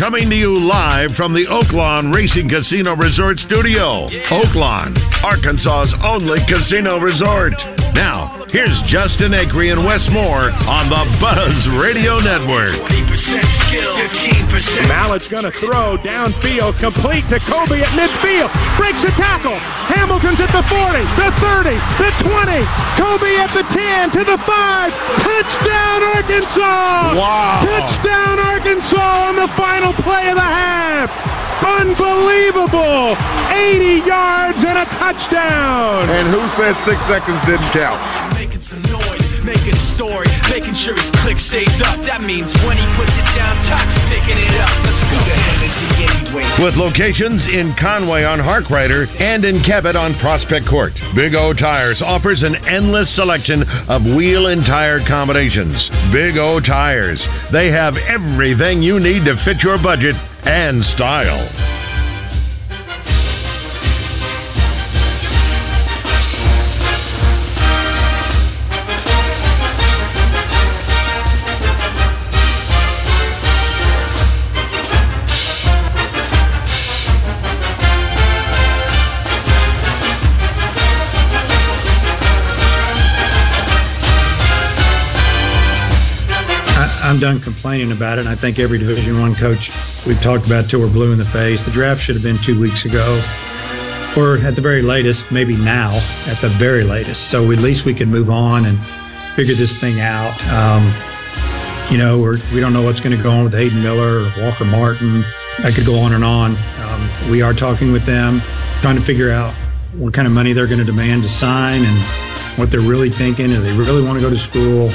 Coming to you live from the Oaklawn Racing Casino Resort Studio. Oaklawn, Arkansas's only casino resort. Now, here's Justin Acree and Wes Moore on the Buzz Radio Network. 20% skill, 15%. Mallett's going to throw downfield, complete to Cobi at midfield. Breaks a tackle. Hamilton's at the 40, the 30, the 20. Cobi at the 10 to the 5. Touchdown, Arkansas! Wow. Touchdown, Arkansas on the final play of the half. Unbelievable! 80 yards and a touchdown. And who said six seconds didn't count? Making some noise, making a story, making sure his click stays up. That means when he puts it down, Tox picking it up. Let's go. The Hennessy anyway. With locations in Conway on Harkrider and in Cabot on Prospect Court, Big O Tires offers an endless selection of wheel and tire combinations. Big O Tires. They have everything you need to fit your budget and style. Done complaining about it. And I think every Division One coach we've talked about till we're blue in the face. The draft should have been two weeks ago, or at the very latest, maybe now at the very latest. So at least we can move on and figure this thing out. Um, you know, we're, we don't know what's going to go on with Hayden Miller or Walker Martin. I could go on and on. Um, we are talking with them, trying to figure out what kind of money they're going to demand to sign and what they're really thinking. Do they really want to go to school?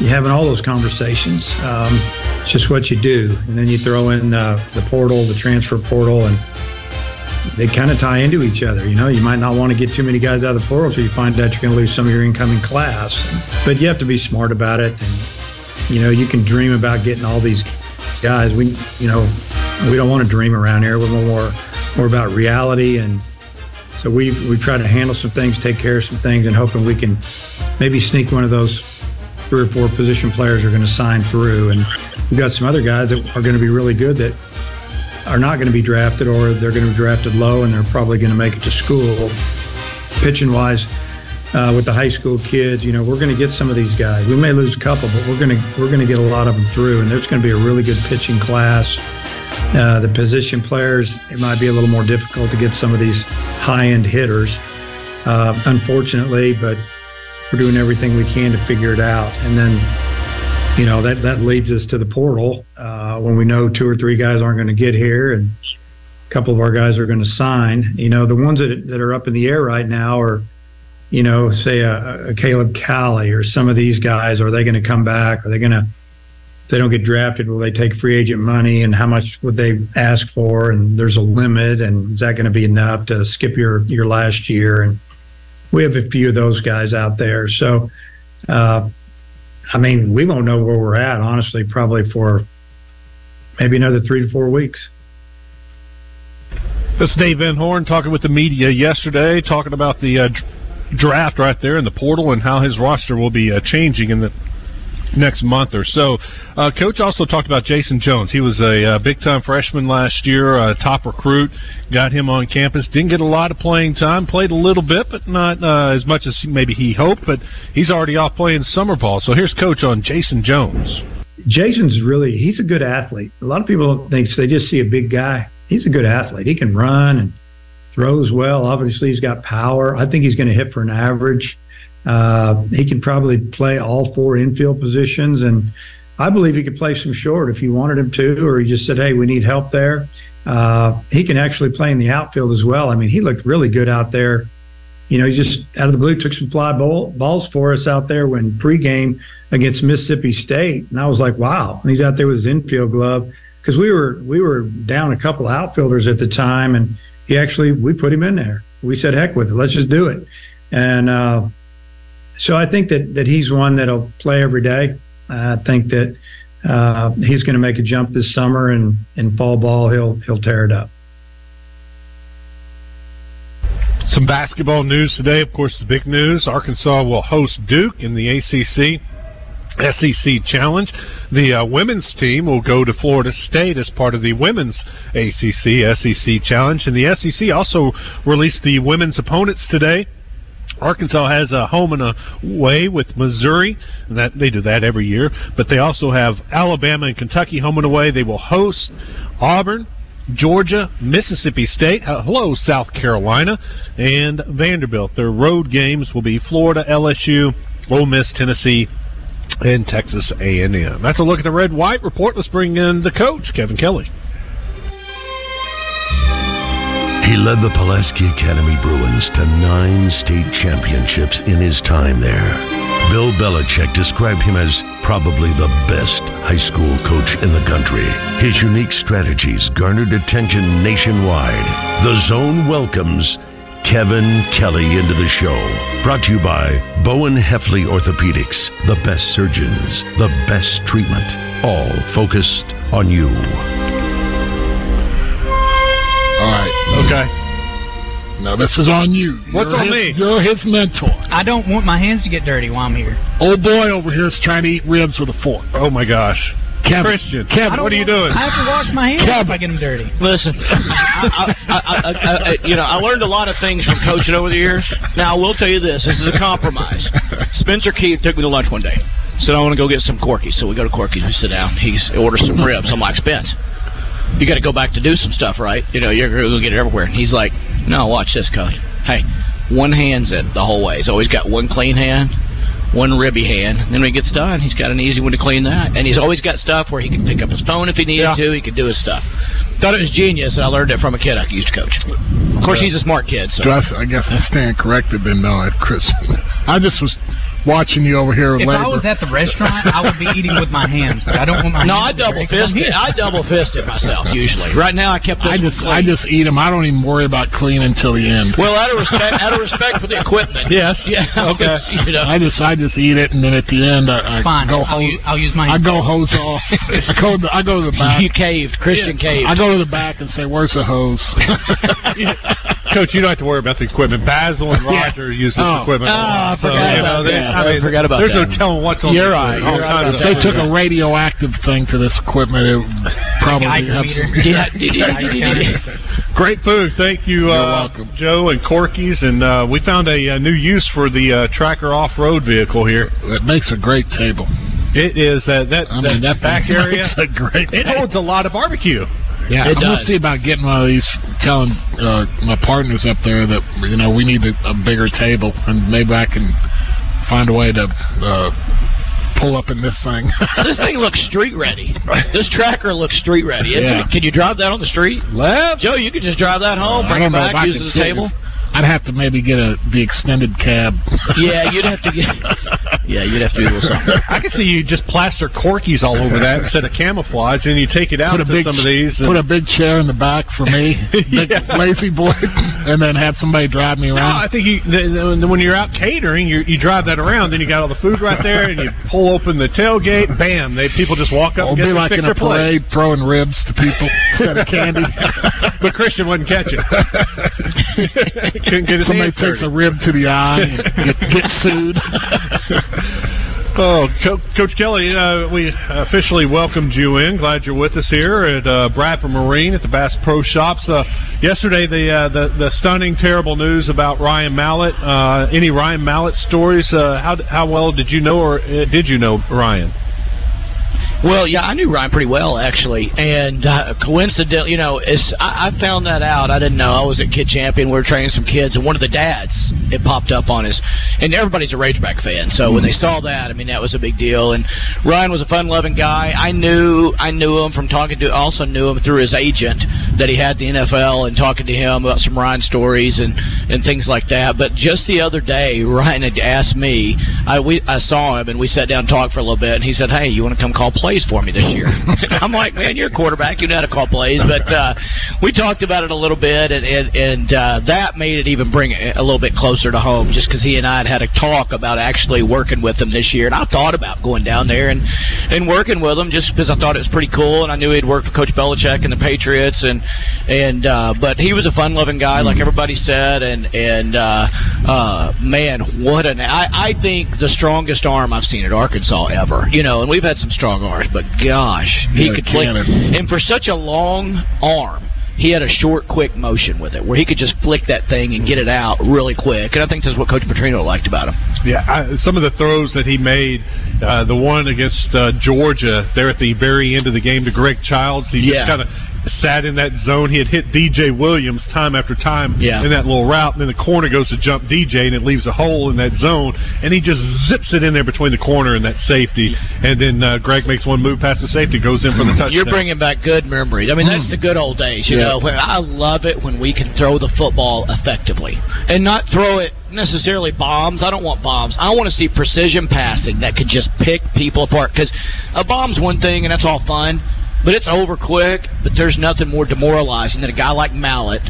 You having all those conversations. Um, it's just what you do, and then you throw in uh, the portal, the transfer portal, and they kind of tie into each other. You know, you might not want to get too many guys out of the portal, so you find out you're going to lose some of your incoming class. But you have to be smart about it, and you know, you can dream about getting all these guys. We, you know, we don't want to dream around here. We're more more about reality and. So we've, we try to handle some things, take care of some things, and hoping we can maybe sneak one of those three or four position players are going to sign through, and we've got some other guys that are going to be really good that are not going to be drafted, or they're going to be drafted low, and they're probably going to make it to school. Pitching wise, uh, with the high school kids, you know, we're going to get some of these guys. We may lose a couple, but we're going to we're going to get a lot of them through, and there's going to be a really good pitching class. Uh, the position players, it might be a little more difficult to get some of these high end hitters, uh, unfortunately, but we're doing everything we can to figure it out. And then, you know, that, that leads us to the portal uh, when we know two or three guys aren't going to get here and a couple of our guys are going to sign. You know, the ones that, that are up in the air right now are, you know, say a, a Caleb Cali or some of these guys. Are they going to come back? Are they going to, if they don't get drafted, will they take free agent money and how much would they ask for? And there's a limit, and is that going to be enough to skip your, your last year? And we have a few of those guys out there. So, uh, I mean, we won't know where we're at, honestly, probably for maybe another three to four weeks. This is Dave Van Horn talking with the media yesterday, talking about the uh, draft right there in the portal and how his roster will be uh, changing in the next month or so. Uh, Coach also talked about Jayson Jones. He was a uh, big time freshman last year, top recruit. Got him on campus. Didn't get a lot of playing time. Played a little bit, but not uh, as much as maybe he hoped. But he's already off playing summer ball. So here's Coach on Jayson Jones. Jayson's really he's a good athlete. A lot of people think they just see a big guy. He's a good athlete. He can run and throws well. Obviously, he's got power. I think he's going to hit for an average. Uh, he can probably play all four infield positions, and I believe he could play some short if you wanted him to, or he just said, "Hey, we need help there." Uh, he can actually play in the outfield as well. I mean, he looked really good out there. You know, he just out of the blue took some fly ball, balls for us out there when pregame against Mississippi State, and I was like, "Wow!" And he's out there with his infield glove because we were we were down a couple outfielders at the time, and he actually we put him in there. We said, "Heck with it, let's just do it." and uh, so I think that that he's one that'll play every day. I think that uh, he's going to make a jump this summer, and in fall ball he'll he'll tear it up. Some basketball news today. Of course, the big news: Arkansas will host Duke in the ACC. SEC Challenge. The uh, women's team will go to Florida State as part of the women's ACC SEC Challenge, and the SEC also released the women's opponents today. Arkansas has a home and away with Missouri. And that they do that every year, but they also have Alabama and Kentucky home and away. They will host Auburn, Georgia, Mississippi State, uh, hello South Carolina, and Vanderbilt. Their road games will be Florida, LSU, Ole Miss, Tennessee, and Texas A&M. That's a look at the red white report. Let's bring in the coach, Kevin Kelly. He led the Pulaski Academy Bruins to nine state championships in his time there. Bill Belichick described him as probably the best high school coach in the country. His unique strategies garnered attention nationwide. The Zone welcomes Kevin Kelly into the show. Brought to you by Bowen Hefley Orthopedics. The best surgeons, the best treatment, all focused on you. All right. Okay. Now this is on you. What's You're on his, me? You're his mentor. I don't want my hands to get dirty while I'm here. Old boy over here is trying to eat ribs with a fork. Oh my gosh. Kevin, Christian, Kevin, what are you doing? I have to wash my hands if I get them dirty. Listen, I, I, I, I, I, you know, I learned a lot of things from coaching over the years. Now, I will tell you this: this is a compromise. Spencer Keith took me to lunch one day. Said I want to go get some Corky's, so we go to Corky's. We sit down. He orders some ribs. I'm like, Spence, you got to go back to do some stuff, right? You know, you're going to get it everywhere. And he's like, No, watch this, coach. Hey, one hand's it the whole way. He's always got one clean hand, one ribby hand. And Then when he gets done, he's got an easy one to clean that. And he's always got stuff where he can pick up his phone if he needed Yeah. to. He could do his stuff. Thought it was genius, and I learned it from a kid I used to coach. Of course, he's a smart kid. So I, I guess I stand corrected then, no, I, Chris. I just was watching you over here with If I was at the restaurant, I would be eating with my hands, but I don't want my no, I hands to double get dirty 'cause fist I'm it. I double fist it myself usually. Right now, I kept this I just clean. I just eat them. I don't even worry about cleaning until the end. well, out of respect, out of respect for the equipment. Yes. Yeah. Okay. You know. I just I just eat it, and then at the end I, I Fine, go I'll, hose. use, I'll use my I go hose off. I go to the, I go to the back. You caved, Christian caved. I go to the back and say, "Where's the hose?" Coach, you don't have to worry about the equipment. Basil and Yeah. Roger use this Oh. equipment. a Oh, I lot. So, forgot you know, about that. I I mean, forgot about There's that. There's no telling what's on You're the right. You're All right kinds about of If they stuff. took a radioactive thing to this equipment, it probably have some. Great food. Thank you, You're uh, welcome. Joe and Corky's. And uh, we found a, uh new use for the uh, tracker off-road vehicle here. That makes a great table. It is uh, that, I mean, that that back area. makes a great. It holds a lot of barbecue. Yeah, It I'm gonna see about getting one of these. Telling uh, my partners up there that you know we need a, a bigger table, and maybe I can find a way to uh, pull up in this thing. this thing looks street ready. This tracker looks street ready. Yeah. Can you drive that on the street? Left. Joe, you could just drive that home, bring it don't know if back, use could it as a table. it. I'd have to maybe get a the extended cab. Yeah, you'd have to get. Yeah, you'd have to do a little something. I could see you just plaster Corky's all over that instead of camouflage, and you take it out Put a to big some of these. put a big chair in the back for me, big Yeah. lazy boy, and then have somebody drive me around. No, around. I think you, th- th- when you're out catering, you, you drive that around, then you got all the food right there, and you pull open the tailgate, bam! They people just walk up I'll and get be their like fix in a their plate. parade throwing ribs to people instead of candy. but Christian wouldn't catch it. Couldn't get his Somebody takes a rib to the eye and get, get sued. Oh, Co- Coach Kelly, uh, we officially welcomed you in. Glad you're with us here at uh, Bradford Marine at the Bass Pro Shops. Uh, yesterday, the, uh, the the stunning, terrible news about Ryan Mallett. Uh, any Ryan Mallett stories? Uh, how how well did you know, or uh, did you know Ryan? Well, yeah, I knew Ryan pretty well actually, and uh, coincidentally, you know, it's, I, I found that out. I didn't know. I was at Kid Champion. We were training some kids, and one of the dads it popped up on his, and everybody's a Razorback fan. So when they saw that, I mean, that was a big deal. And Ryan was a fun-loving guy. I knew I knew him from talking to. Also knew him through his agent that he had the NFL and talking to him about some Ryan stories and and things like that. But just the other day, Ryan had asked me. I we I saw him and we sat down and talked for a little bit, and he said, "Hey, you want to come call play plays for me this year. I'm like, man, you're a quarterback. You know how to call plays. But uh, we talked about it a little bit, and and, and uh, that made it even bring it a little bit closer to home, just because he and I had had a talk about actually working with him this year, and I thought about going down there and and working with him just because I thought it was pretty cool, and I knew he'd worked with Coach Belichick and the Patriots, and and uh, but he was a fun-loving guy, like everybody said, and and uh, uh, man, what an I I think the strongest arm I've seen at Arkansas ever. You know, and we've had some strong arms, but gosh, he could cannon. and for such a long arm. He had a short, quick motion with it, where he could just flick that thing and get it out really quick. And I think that's what Coach Petrino liked about him. Yeah, I, some of the throws that he made, uh, the one against uh, Georgia there at the very end of the game to Greg Childs, he Yeah. just kind of sat in that zone. He had hit DJ Williams time after time Yeah. in that little route, and then the corner goes to jump DJ, and it leaves a hole in that zone, and he just zips it in there between the corner and that safety, and then uh, Greg makes one move past the safety, goes in for the touchdown. You're bringing back good memories. I mean, that's the good old days. You Yeah. know, where I love it when we can throw the football effectively and not throw it necessarily bombs. I don't want bombs. I want to see precision passing that could just pick people apart. Because a bomb's one thing, and that's all fun. But it's over quick. But there's nothing more demoralizing than a guy like Mallett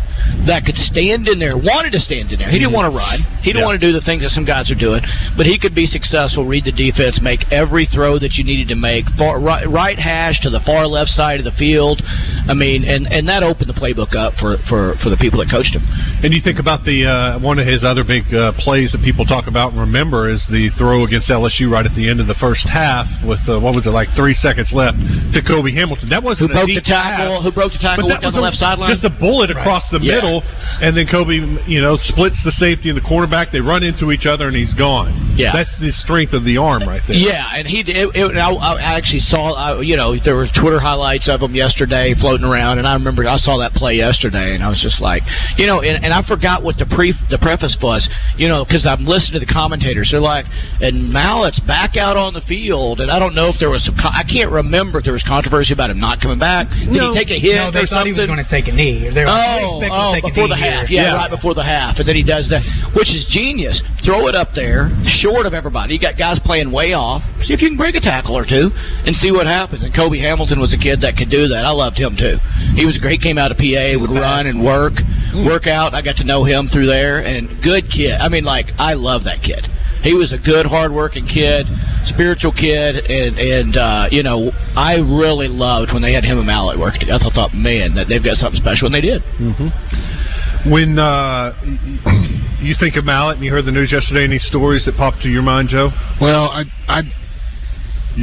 that could stand in there, wanted to stand in there. He didn't want to run. He didn't Yeah. want to do the things that some guys are doing. But he could be successful, read the defense, make every throw that you needed to make, far, right, right hash to the far left side of the field. I mean, and, and that opened the playbook up for, for, for the people that coached him. And you think about the uh, one of his other big uh, plays that people talk about and remember is the throw against LSU right at the end of the first half with uh, what was it like three seconds left to Cobi Hamilton. That wasn't Who a broke the tackle? pass, Who broke the tackle? Went down the left sideline. Just a bullet across the Yeah. middle, and then Cobi, you know, splits the safety and the cornerback. They run into each other, and he's gone. Yeah. that's the strength of the arm right there. Yeah, and he it, it, I, I actually saw I, you know there were Twitter highlights of him yesterday floating around, and I remember I saw that play yesterday, and I was just like, you know, and, and I forgot what the pre the preface was, you know, because I'm listening to the commentators. They're like, and Mallett's back out on the field, and I don't know if there was some I can't remember if there was controversy about him not coming back. Did No. he take a hit No, they or thought he was going to take a knee. They were, Oh, expected oh, to take a before the half. here. Yeah, right before the half. And then he does that, which is genius. Throw it up there, short of everybody. You got guys playing way off. See if you can break a tackle or two and see what happens. And Cobi Hamilton was a kid that could do that. I loved him too. He was great. Came out of PA, would run and work, mm. work out. I got to know him through there, and good kid. I mean, like I love that kid. He was a good, hardworking kid, spiritual kid, and and uh, you know I really loved when they had him and Mallett work together. I thought, man, that they've got something special, and they did. Mm-hmm. When uh, y- y- you think of Mallett and you heard the news yesterday, any stories that popped to your mind, Joe? Well, I I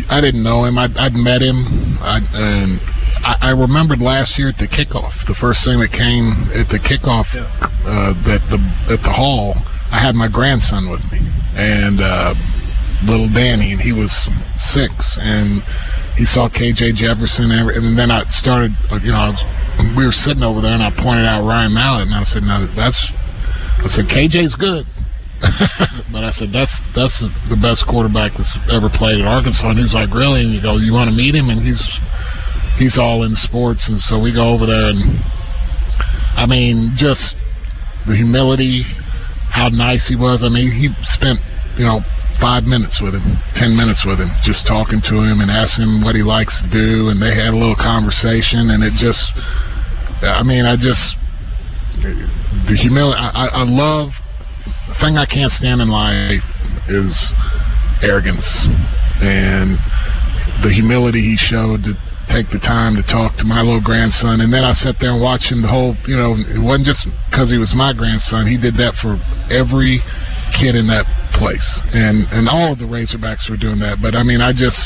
I didn't know him. I'd, I'd met him, I, and I, I remembered last year at the kickoff. The first thing that came at the kickoff uh, that the at the hall, I had my grandson with me, and uh, little Danny, and he was six, and he saw KJ Jefferson, and and then I started, you know, I was, we were sitting over there, and I pointed out Ryan Mallett, and I said, "No, that's," I said, "KJ's good." but I said that's that's the best quarterback that's ever played at Arkansas. And he's like, really? And you go, you want to meet him? And he's he's all in sports, and so we go over there, and I mean, just the humility, how nice he was. I mean, he spent you know five minutes with him, ten minutes with him, just talking to him and asking him what he likes to do, and they had a little conversation, and it just, I mean, I just the humility. I, I, love the thing I can't stand in life is arrogance and the humility he showed to take the time to talk to my little grandson. And then I sat there and watched him the whole, you know, it wasn't just because he was my grandson. He did that for every kid in that place. And, and all of the Razorbacks were doing that. But I mean, I just,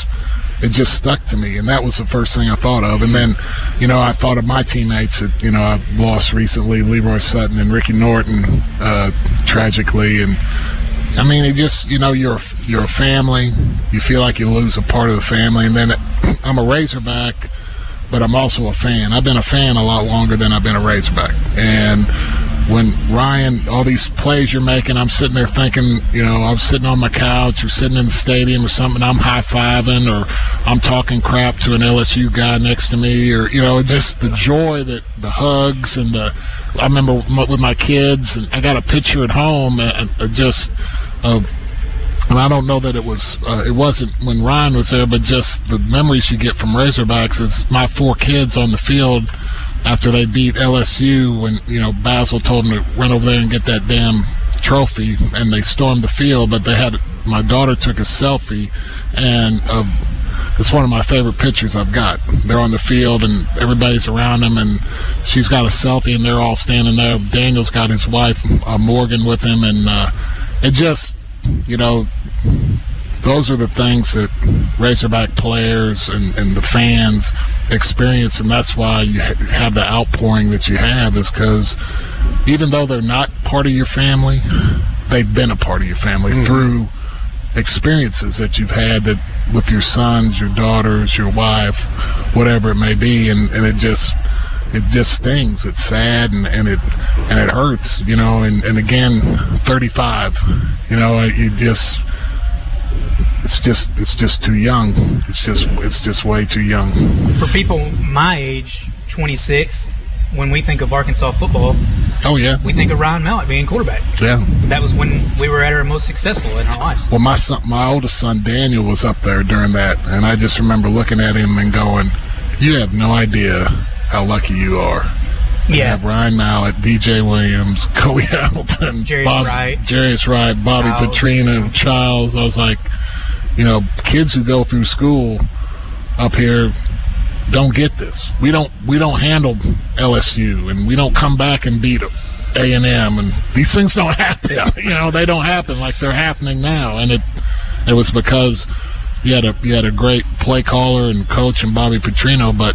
it just stuck to me. And that was the first thing I thought of. And then, you know, I thought of my teammates that, you know, I've lost recently, Leroy Sutton and Ricky Norton, uh, tragically. And, I mean, it just you know you're you're a family. You feel like you lose a part of the family, and then I'm a Razorback, but I'm also a fan. I've been a fan a lot longer than I've been a Razorback. And when Ryan, all these plays you're making, I'm sitting there thinking, you know, I'm sitting on my couch or sitting in the stadium or something. I'm high fiving or I'm talking crap to an LSU guy next to me, or you know, just the joy that the hugs and the. I remember with my kids, and I got a picture at home, and and just of I don't know that it was uh, it wasn't when Ryan was there, but just the memories you get from Razorbacks is my four kids on the field after they beat LSU when you know Basil told them to run over there and get that damn trophy, and they stormed the field. But they had my daughter took a selfie, and uh, it's one of my favorite pictures I've got. They're on the field and everybody's around them, and she's got a selfie, and they're all standing there. Daniel's got his wife uh, Morgan with him, and uh, it just you know, those are the things that Razorback players and, and the fans experience, and that's why you have the outpouring that you have, is because even though they're not part of your family, they've been a part of your family mm-hmm. through experiences that you've had that with your sons, your daughters, your wife, whatever it may be, and, and it just it just stings. It's sad and, and it and it hurts, you know. And, and again, 35, you know, it just it's just it's just too young. It's just it's just way too young. For people my age, 26, when we think of Arkansas football, oh yeah, we think of Ryan Mallett being quarterback. Yeah, that was when we were at our most successful in our lives. Well, my son, my oldest son Daniel was up there during that, and I just remember looking at him and going, "You have no idea how lucky you are. Yeah. Ryan Mallett, DJ Williams, Cobi Hamilton, Bob, Wright, Jarius Wright, Bobby Childs. Petrino, Childs. I was like, you know, kids who go through school up here don't get this. We don't we don't handle LSU and we don't come back and beat them. A and M and these things don't happen. you know, they don't happen like they're happening now. And it it was because you had a you had a great play caller and coach and Bobby Petrino, but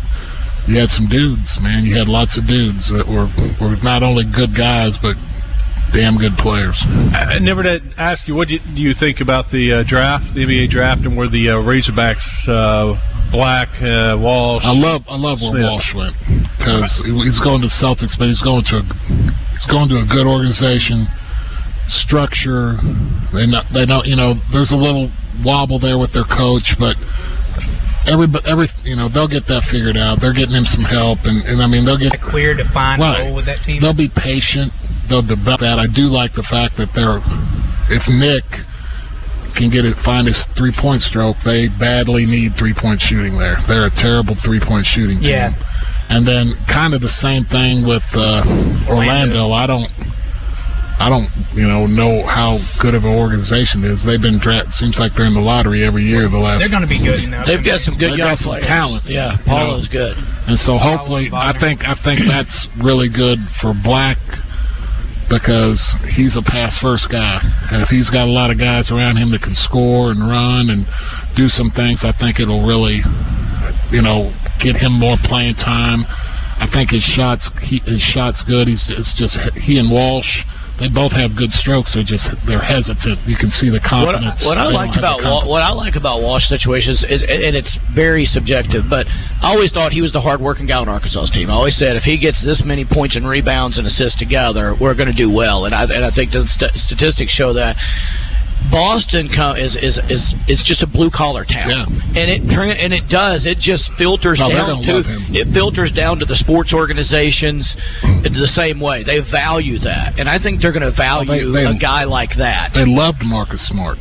you had some dudes, man. You had lots of dudes that were were not only good guys but damn good players. I never did ask you what do you, do you think about the uh, draft, the NBA draft, and where the uh, Razorbacks, uh, Black, uh, Walsh. I love I love where Smith. Walsh went because he's going to Celtics, but he's going to a, he's going to a good organization. Structure, they not they don't you know. There's a little wobble there with their coach, but every every you know they'll get that figured out. They're getting him some help, and, and I mean they'll get a clear defined right. role with that team. They'll be patient. They'll develop that. I do like the fact that they're if Nick can get it find his three point stroke, they badly need three point shooting there. They're a terrible three point shooting team. Yeah. And then kind of the same thing with uh, Orlando. Orlando. I don't I don't, you know, know how good of an organization is. They've been dra- seems like they're in the lottery every year. The last They're going to be good. You know? They've got some good They've young got some players. talent. Yeah, you know. Good. And so hopefully, I think I think that's really good for Black because he's a pass first guy, and if he's got a lot of guys around him that can score and run and do some things, I think it'll really, you know, get him more playing time. I think his shots he, his shots good. He's it's just he and Walsh. They both have good strokes. They're just they're hesitant. You can see the What, confidence. what I They liked about Wa- what I like about Walsh situations is, and it's very subjective, but I always thought he was the hardworking guy on Arkansas's team. I always said if he gets this many points and rebounds and assists together, we're going to do well, and I and I think the st- statistics show that. Boston co- is is is is just a blue collar town, Yeah. and it and it does it just filters No, down to it filters down to the sports organizations the same way. They value that, and I think they're going to value they- a guy like that. They loved Marcus Smart.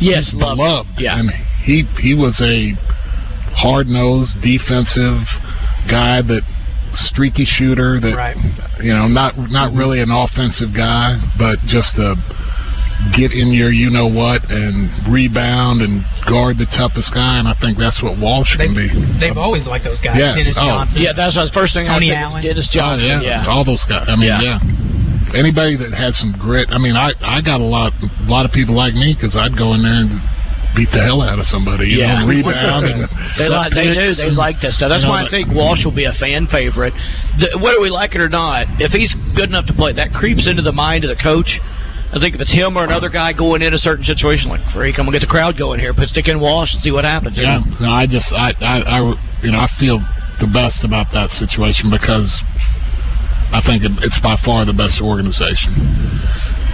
Yes, He's loved. beloved. Yeah. and he he was a hard nosed defensive guy that streaky shooter that Right. you know not not mm-hmm. really an offensive guy, but just a get in your you know what and rebound and guard the toughest guy. And I think that's what Walsh They've, can be. they've always liked those guys. Yeah. Dennis Oh. Johnson. Yeah, that's the first thing Tony I was thinking. Allen. Dennis Oh, Johnson. yeah. yeah. all those guys. I mean, Yeah. yeah. Anybody that had some grit. I mean, I I got a lot a lot of people like me because I'd go in there and beat the hell out of somebody. You Yeah. know, rebound and They like they do they and- like that stuff. That's you know, why I think Walsh will be a fan favorite. The, whether we like it or not, if he's good enough to play, that creeps into the mind of the coach. I think if it's him or another guy going in a certain situation, like freak, I'm gonna get the crowd going here. Put stick in Walsh and see what happens. you Yeah, know? no, I just I, I I you know I feel the best about that situation because I think it's by far the best organization.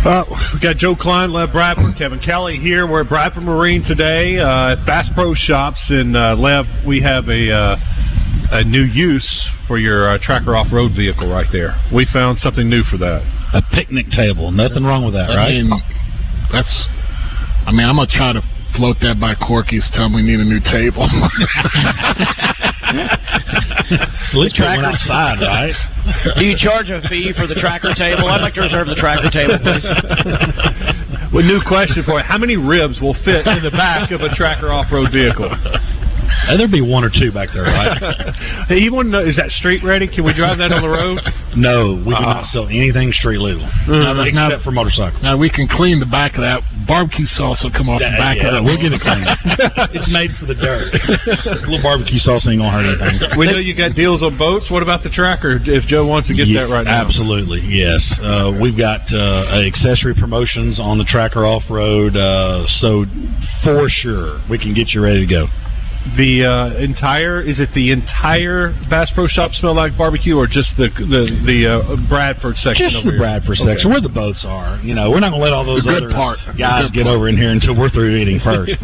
Uh, we got Joe Kleine, Lev Bradford, Kevin Kelly here. We're at Bradford Marine today uh, at Bass Pro Shops. And uh, Lev, we have a uh, a new use for your uh, tracker off road vehicle right there. We found something new for that. A picnic table. Nothing wrong with that, I right? mean, that's I mean, I'm gonna try to float that by Corky's. Tell him we need a new table. At least tracker outside, right? Do you charge a fee for the tracker table? I'd like to reserve the tracker table, please. Well, new question for you: How many ribs will fit in the back of a tracker off-road vehicle? Uh, there'd be one or two back there, right? hey, you want to know? Is that street ready? Can we drive that on the road? No, we do Ah. not sell anything street legal, Mm. except Now- for motorcycles. now we can clean the back of that. Barbecue sauce will come off the back yeah, of that. we'll get it clean. it's made for the dirt. A little barbecue sauce ain't gonna hurt anything. We know you got deals on boats. What about the tracker? If Joe wants to get Yeah, that right now, Absolutely, yes. Uh, we've got uh, accessory promotions on the tracker off road, uh, so for sure we can get you ready to go. The uh, entire is it the entire Bass Pro Shop smell like barbecue, or just the the the uh, Bradford section? Just over the here? Bradford Okay. section, where the boats are. You know, we're not gonna let all those The good other part. Guys good get part. over in here until we're through eating first.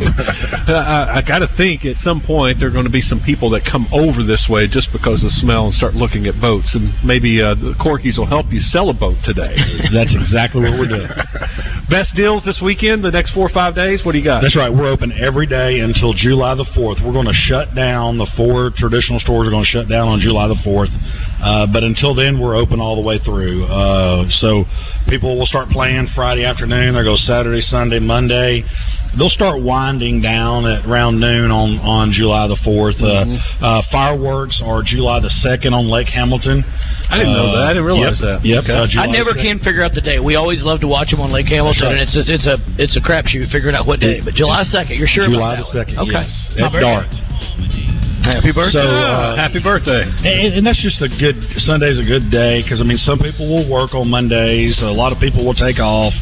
I, I got to think at some point there are going to be some people that come over this way just because of the smell and start looking at boats, and maybe uh, the Corky's will help you sell a boat today. That's exactly what we're doing. Best deals this weekend, the next four or five days. What do you got? That's right. We're open every day until July the 4th. We're going to shut down. The four traditional stores are going to shut down on July the 4th. Uh, but until then, we're open all the way through. Uh, so people will start playing Friday afternoon. They'll go Saturday, Sunday, Monday. They'll start winding down at around noon on, on July the 4th. Uh, uh, fireworks are July the 2nd on Lake Hamilton. I didn't know that. I didn't realize yep, that. Yep. Okay. Uh, I never 2nd. can figure out the day. We always love to watch them on Lake Hamilton, right. and it's a, it's a it's a crapshoot figuring out what day. But July second, you're sure? July about the 2nd. one? Okay. Yes, at birthday. dark. Happy birthday. So, uh, Happy birthday! And, and that's just a good Sunday's a good day because I mean some people will work on Mondays, a lot of people will take off,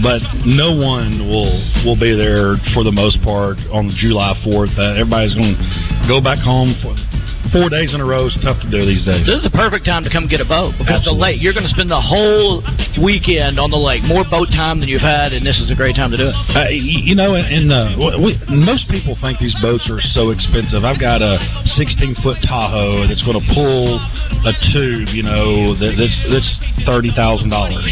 but no one will will be there for the most part on July Fourth. Uh, everybody's going to go back home for four days in a row. is tough to do these days. This is the perfect time to come get a boat because the lake. You're going to spend the whole weekend on the lake, more boat time than you've had, and this is a great time to do it. Uh, you know, and, and uh, we, most people think these boats are so expensive. I've got a 16 foot Tahoe that's going to pull a tube. You know, that, that's that's thirty thousand dollars.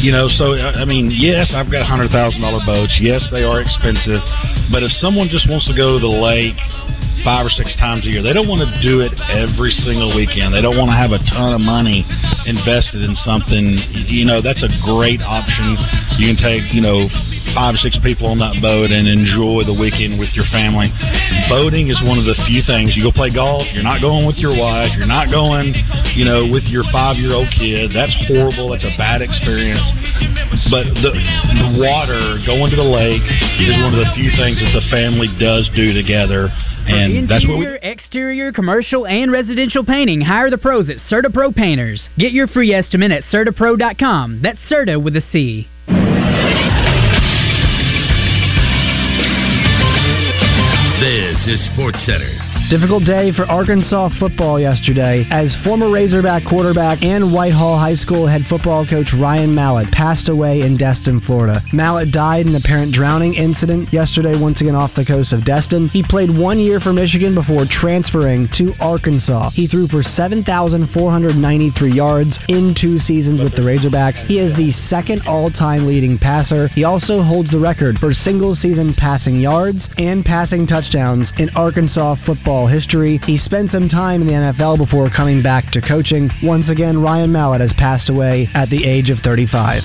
You know, so I I mean, yes, I've got hundred thousand dollar boats. Yes, they are expensive, but if someone just wants to go to the lake five or six times a year. They don't want to do it every single weekend. They don't want to have a ton of money invested in something. You know, that's a great option. You can take, you know, five or six people on that boat and enjoy the weekend with your family. Boating is one of the few things. You go play golf, you're not going with your wife, you're not going, you know, with your five year old kid. That's horrible. That's a bad experience. But the, the water, going to the lake, is one of the few things that the family does do together. And that's what we Interior, exterior, commercial, and residential painting. Hire the pros at Certa Pro Painters. Get your free estimate at CertaPro.com. That's Certa with a C. This is Sports Center. Difficult day for Arkansas football yesterday as former Razorback quarterback and Whitehall High School head football coach Ryan Mallett passed away in Destin, Florida. Mallett died in an apparent drowning incident yesterday, once again off the coast of Destin. He played one year for Michigan before transferring to Arkansas. He threw for 7,493 yards in two seasons with the Razorbacks. He is the second all time leading passer. He also holds the record for single season passing yards and passing touchdowns in Arkansas football history. He spent some time in the NFL before coming back to coaching. Once again, Ryan Mallett has passed away at the age of 35.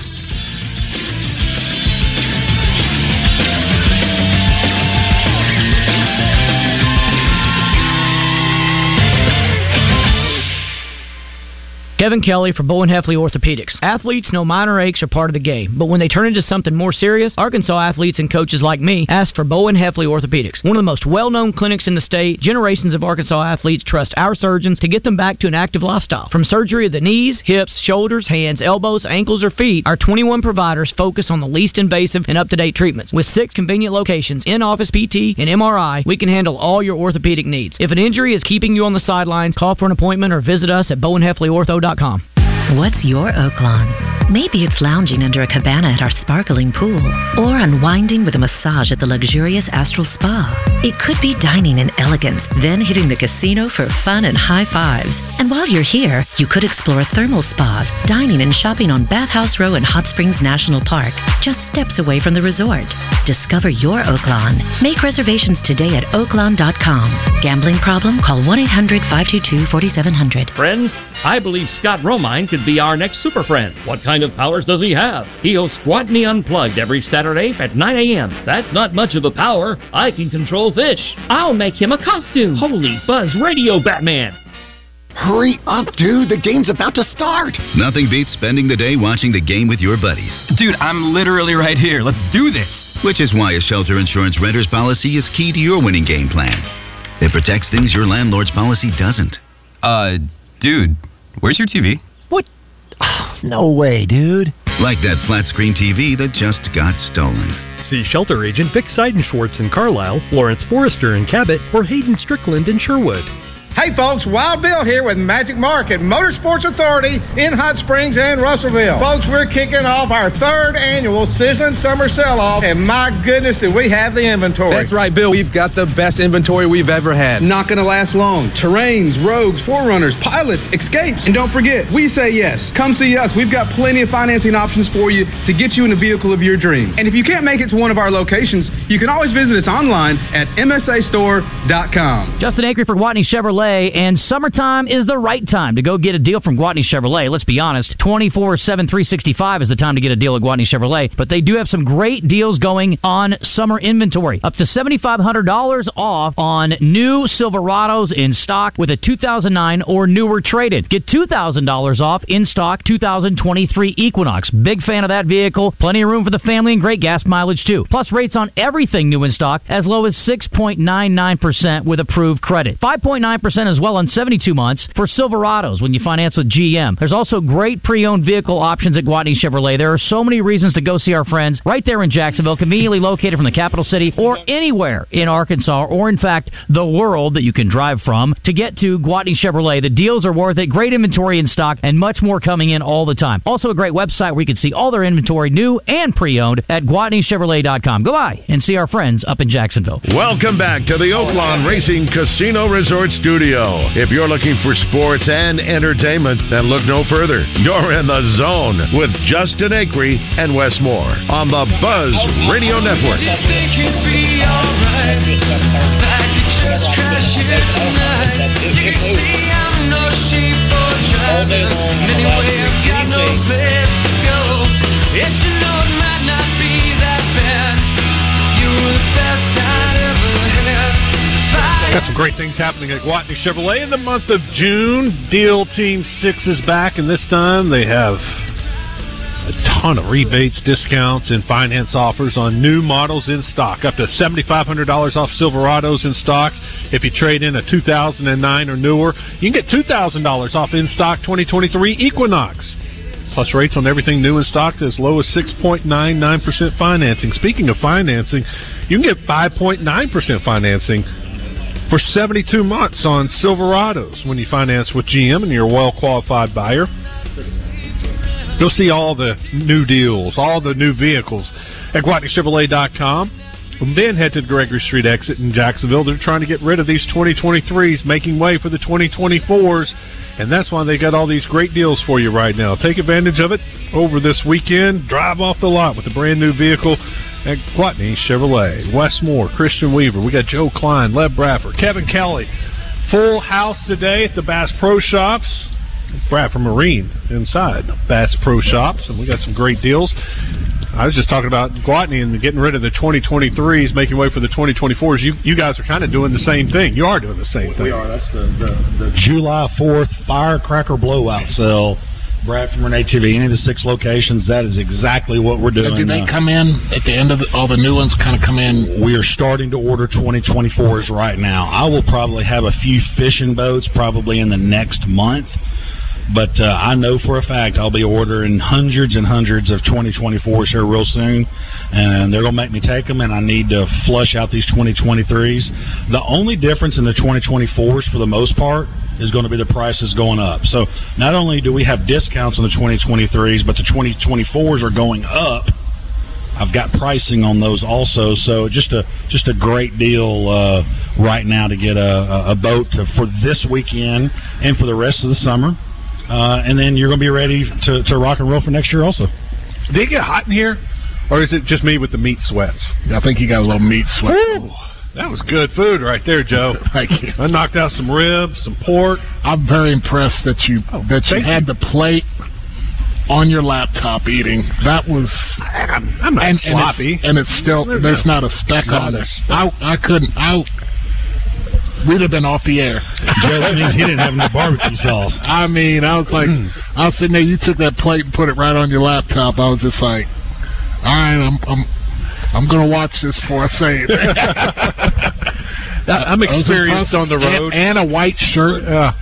Kevin Kelly for Bowen Hefley Orthopedics. Athletes know minor aches are part of the game, but when they turn into something more serious, Arkansas athletes and coaches like me ask for Bowen Hefley Orthopedics. One of the most well-known clinics in the state, generations of Arkansas athletes trust our surgeons to get them back to an active lifestyle. From surgery of the knees, hips, shoulders, hands, elbows, ankles, or feet, our 21 providers focus on the least invasive and up-to-date treatments. With six convenient locations, in-office PT, and MRI, we can handle all your orthopedic needs. If an injury is keeping you on the sidelines, call for an appointment or visit us at bowenhefleyortho.com. Indeed.com. What's your Oaklawn? Maybe it's lounging under a cabana at our sparkling pool, or unwinding with a massage at the luxurious Astral Spa. It could be dining in elegance, then hitting the casino for fun and high fives. And while you're here, you could explore thermal spas, dining and shopping on Bathhouse Row in Hot Springs National Park, just steps away from the resort. Discover your Oaklawn. Make reservations today at oaklawn.com. Gambling problem? Call 1 800 522 4700. Friends, I believe Scott Romine could be our next super friend. What kind of powers does he have? He hosts Gwatney Unplugged every Saturday at 9 a.m. That's not much of a power. I can control fish. I'll make him a costume. Holy Buzz Radio Batman. Hurry up, dude. The game's about to start. Nothing beats spending the day watching the game with your buddies. Dude, I'm literally right here. Let's do this. Which is why a shelter insurance renter's policy is key to your winning game plan. It protects things your landlord's policy doesn't. Uh, dude, where's your TV? What? no way, dude. Like that flat screen TV that just got stolen. See shelter agent Vic Seidenschwartz in Carlisle, Lawrence Forrester in Cabot, or Hayden Strickland in Sherwood. Hey folks, Wild Bill here with Magic Market Motorsports Authority in Hot Springs and Russellville. Folks, we're kicking off our third annual Sizzling Summer Sell-Off, and my goodness, do we have the inventory. That's right, Bill. We've got the best inventory we've ever had. Not going to last long. Terrains, rogues, forerunners, pilots, escapes. And don't forget, we say yes. Come see us. We've got plenty of financing options for you to get you in the vehicle of your dreams. And if you can't make it to one of our locations, you can always visit us online at msastore.com. Justin Acre for Gwatney Chevrolet, and summertime is the right time to go get a deal from Gwatney Chevrolet. Let's be honest, 24 7 365 is the time to get a deal at Gwatney Chevrolet, but they do have some great deals going on summer inventory. Up to $7,500 off on new Silverados in stock with a 2009 or newer traded. Get $2,000 off in stock 2023 Equinox. Big fan of that vehicle. Plenty of room for the family and great gas mileage too. Plus rates on everything new in stock as low as 6.99% with approved credit. 5.9% as well on 72 months for Silverados when you finance with GM. There's also great pre-owned vehicle options at Gwatney Chevrolet. There are so many reasons to go see our friends right there in Jacksonville, conveniently located from the capital city or anywhere in Arkansas or in fact the world that you can drive from to get to Gwatney Chevrolet. The deals are worth it. Great inventory in stock and much more coming in all the time. Also a great website where you can see all their inventory new and pre-owned at GwatneyChevrolet.com. Go by and see our friends up in Jacksonville. Welcome back to the Oaklawn Racing Casino Resort Studio. If you're looking for sports and entertainment, then look no further. You're in the zone with Justin Acree and Wes Moore on the Buzz Radio Network. Got some great things happening at Gwatney Chevrolet in the month of June. Deal Team 6 is back, and this time they have a ton of rebates, discounts, and finance offers on new models in stock. Up to $7,500 off Silverados in stock. If you trade in a 2009 or newer, you can get $2,000 off in stock 2023 Equinox. Plus rates on everything new in stock as low as 6.99% financing. Speaking of financing, you can get 5.9% financing for 72 months on Silverados when you finance with GM and you're a well qualified buyer. You'll see all the new deals, all the new vehicles at GwatneyChevrolet.com. And then head to the Gregory Street exit in Jacksonville. They're trying to get rid of these 2023s, making way for the 2024s. And that's why they got all these great deals for you right now. Take advantage of it over this weekend. Drive off the lot with a brand new vehicle at Gwatney Chevrolet. Wes Moore, Christian Weaver. We got Joe Kleine, Leb Bradford, Kevin Kelly. Full house today at the Bass Pro Shops. Bradford Marine inside Bass Pro Shops, and we got some great deals. I was just talking about Gwatney and getting rid of the 2023s, making way for the 2024s. You you guys are kind of doing the same thing. You are doing the same thing. We are. That's the, the, the July 4th firecracker blowout sale. Bradford Marine ATV, any of the six locations, that is exactly what we're doing. Do they come in at the end of the, all the new ones? Kind of come in. We are starting to order 2024s right now. I will probably have a few fishing boats probably in the next month. But uh, I know for a fact I'll be ordering hundreds and hundreds of 2024s here real soon, and they're going to make me take them. And I need to flush out these 2023s. The only difference in the 2024s, for the most part, is going to be the prices going up. So not only do we have discounts on the 2023s, but the 2024s are going up. I've got pricing on those also, so just a just a great deal uh, right now to get a, a- boat to, for this weekend and for the rest of the summer, uh, and then you're going to be ready to, to rock and roll for next year also. Did it get hot in here, or is it just me with the meat sweats? I think you got a little meat sweat. That was good food right there, Joe. Thank you. I knocked out some ribs, some pork. I'm very impressed that you that you thank had the plate on your laptop eating. That was. I'm, I'm not and, sloppy. And it's, and it's still There's there's no- not a speck not on a there. I I couldn't. I we'd have been off the air. Joe, that means he didn't have no barbecue sauce. I mean, I was like, hmm. I was sitting there. You took that plate and put it right on your laptop. I was just like, all right, I'm I'm I'm gonna watch this before I say it. I'm experienced on the road. and, and a white shirt. Yeah.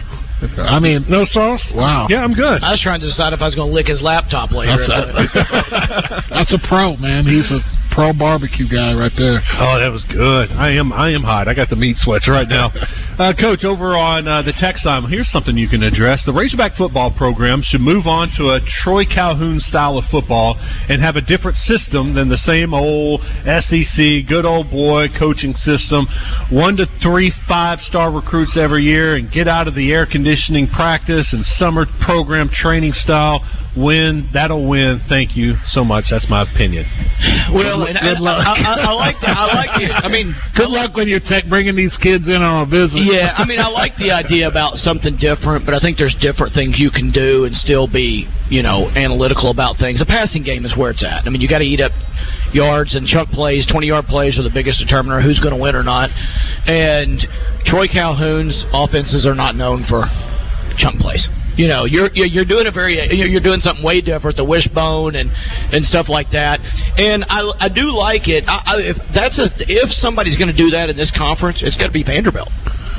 I mean, no sauce. Wow. Yeah, I'm good. I was trying to decide if I was going to lick his laptop later. That's a, that's a pro, man. He's a pro barbecue guy right there. Oh, that was good. I am I am hot. I got the meat sweats right now. Uh, Coach, over on uh, the text line, here's something you can address. The Razorback football program should move on to a Troy Calhoun style of football and have a different system than the same old SEC, good old boy coaching system. One to three five star recruits every year and get out of the air conditioning practice and summer program training style. Win. That'll win. Thank you so much. That's my opinion. Well, and I, Good luck. I, I, I like that. I like it. I mean, Good luck when you're tech bringing these kids in on a visit. Yeah, I mean, I like the idea about something different, but I think there's different things you can do and still be, you know, analytical about things. The passing game is where it's at. I mean, you got to eat up yards and chunk plays. Twenty yard plays are the biggest determiner who's going to win or not. And Troy Calhoun's offenses are not known for chunk plays. You know, you're you're doing a very you're you're doing something way different, the wishbone and and stuff like that. And I I do like it. I, I, if that's a if somebody's going to do that in this conference, it's got to be Vanderbilt,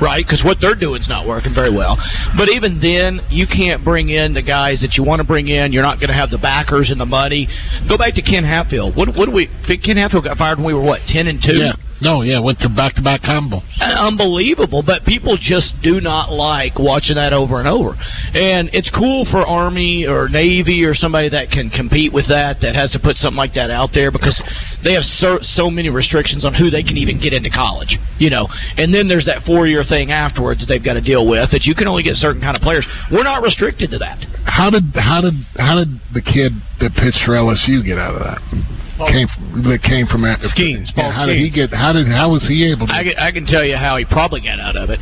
right? Because what they're doing is not working very well. But even then, you can't bring in the guys that you want to bring in. You're not going to have the backers and the money. Go back to Ken Hatfield. What what do we? Ken Hatfield got fired when we were what ten and two. Yeah. No, yeah, went to back to back combo. Unbelievable. But people just do not like watching that over and over. And it's cool for Army or Navy or somebody that can compete with that, that has to put something like that out there because they have so, so many restrictions on who they can even get into college, you know. And then there's that four year thing afterwards that they've got to deal with that you can only get certain kind of players. We're not restricted to that. How did how did how did the kid that pitched for LSU get out of that? Came from, that came from Skenes, Yeah, Paul how did he get? How did how was he able to? I can, I can tell you how he probably got out of it.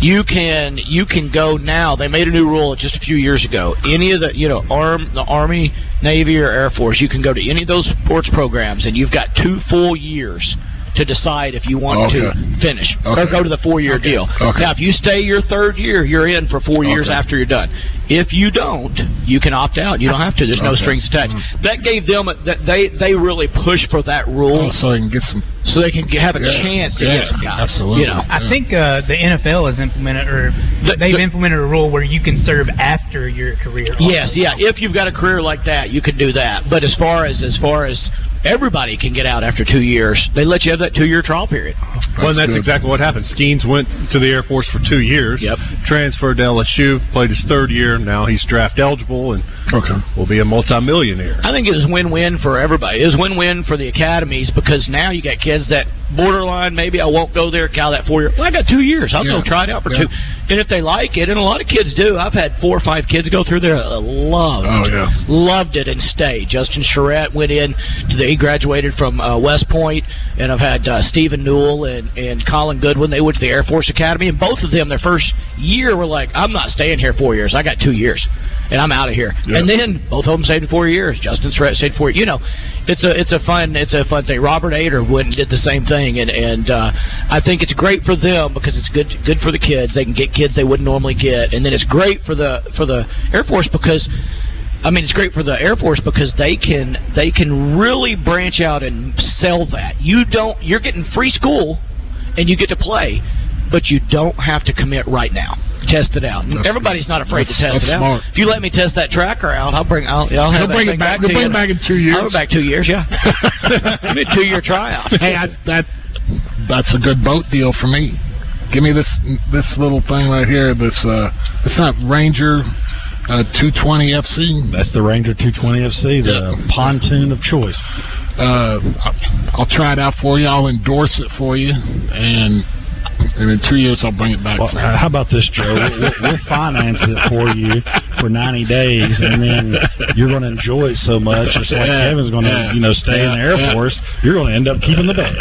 You can you can go now. They made a new rule just a few years ago. Any of the you know arm the Army, Navy, or Air Force, you can go to any of those sports programs, and you've got two full years to decide if you want Okay. to finish or go to the four year deal. Okay. Now, if you stay your third year, you're in for four years Okay. after you're done. If you don't, you can opt out. You don't have to. There's no strings attached. That gave them a, that they they really pushed for that rule Oh, so he can get some. so they can have a Yeah. chance to Yeah, get some guys. absolutely. You know, I think uh, the NFL has implemented, or The- they've the- implemented a rule where you can serve after your career. Yes, yeah. If you've got a career like that, you can do that. But as far as as far as everybody can get out after two years, they let you have that two year trial period. well, and that's exactly what happened. Skenes went to the Air Force for two years. Yep. Transferred to LSU, played his third year. Now he's draft eligible and Okay. will be a multimillionaire. I think it was win win for everybody. It was win win for the academies because now you got kids that borderline maybe I won't go there, Cal that four year. Well, I got two years. I'll Yeah. go try it out for Yeah. two. And if they like it, and a lot of kids do, I've had four or five kids go through there, uh, loved, Oh, yeah. loved it and stayed. Justin Charette went in to the, he graduated from uh, West Point, and I've had uh, Stephen Newell and and Colin Goodwin. They went to the Air Force Academy, and both of them their first year were like, I'm not staying here four years. I got two years, and I'm out of here. Yeah. And then both of them stayed four years. Justin Charette stayed four. You know, it's a it's a fun it's a fun thing. Robert Ader went and did the same thing, and and uh, I think it's great for them because it's good good for the kids. They can get kids they wouldn't normally get, and then it's great for the for the Air Force because. I mean, it's great for the Air Force because they can they can really branch out and sell that. You don't you're getting free school, and you get to play, but you don't have to commit right now. test it out. That's Everybody's good. not afraid That's- to test that's it out. smart. If you let me test that tracker out, I'll bring. I'll, I'll have bring it thing back- to bring it back in two years. I'll be back two years. Yeah, Give me a two year tryout. hey, I, that that's a good boat deal for me. Give me this this little thing right here. This uh, it's not Ranger uh, 220 FC. That's the Ranger 220 FC, the pontoon of choice. Uh, I'll, I'll try it out for you. I'll endorse it for you, and and in two years I'll bring it back. Well, for uh, how about this, Joe? We'll, we'll finance it for you for 90 days, and then you're going to enjoy it so much. Just like Yeah, Kevin's going to, yeah, you know, stay in the Air yeah, yeah. Force, you're going to end up keeping the bed.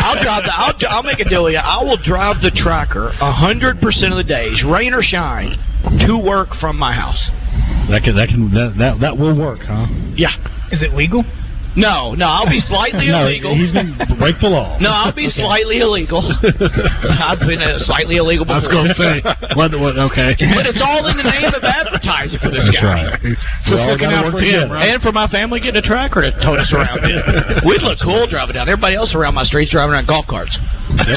I'll drive the. I'll, I'll make a deal with you. I will drive the tracker a hundred percent of the days, rain or shine, to work from my house. That can that can that that, that will work, huh? Yeah. Is it legal? No, no, I'll be slightly no, illegal. he's going to break the law. No, I'll be slightly illegal. I've been uh, slightly illegal I before. was going to say, what, what, okay. But it's all in the name of advertising for this That's guy. right. Just We looking out for him right? and for my family getting a tracker to tote us around. We'd look cool driving down. Everybody else around my streets driving around golf carts.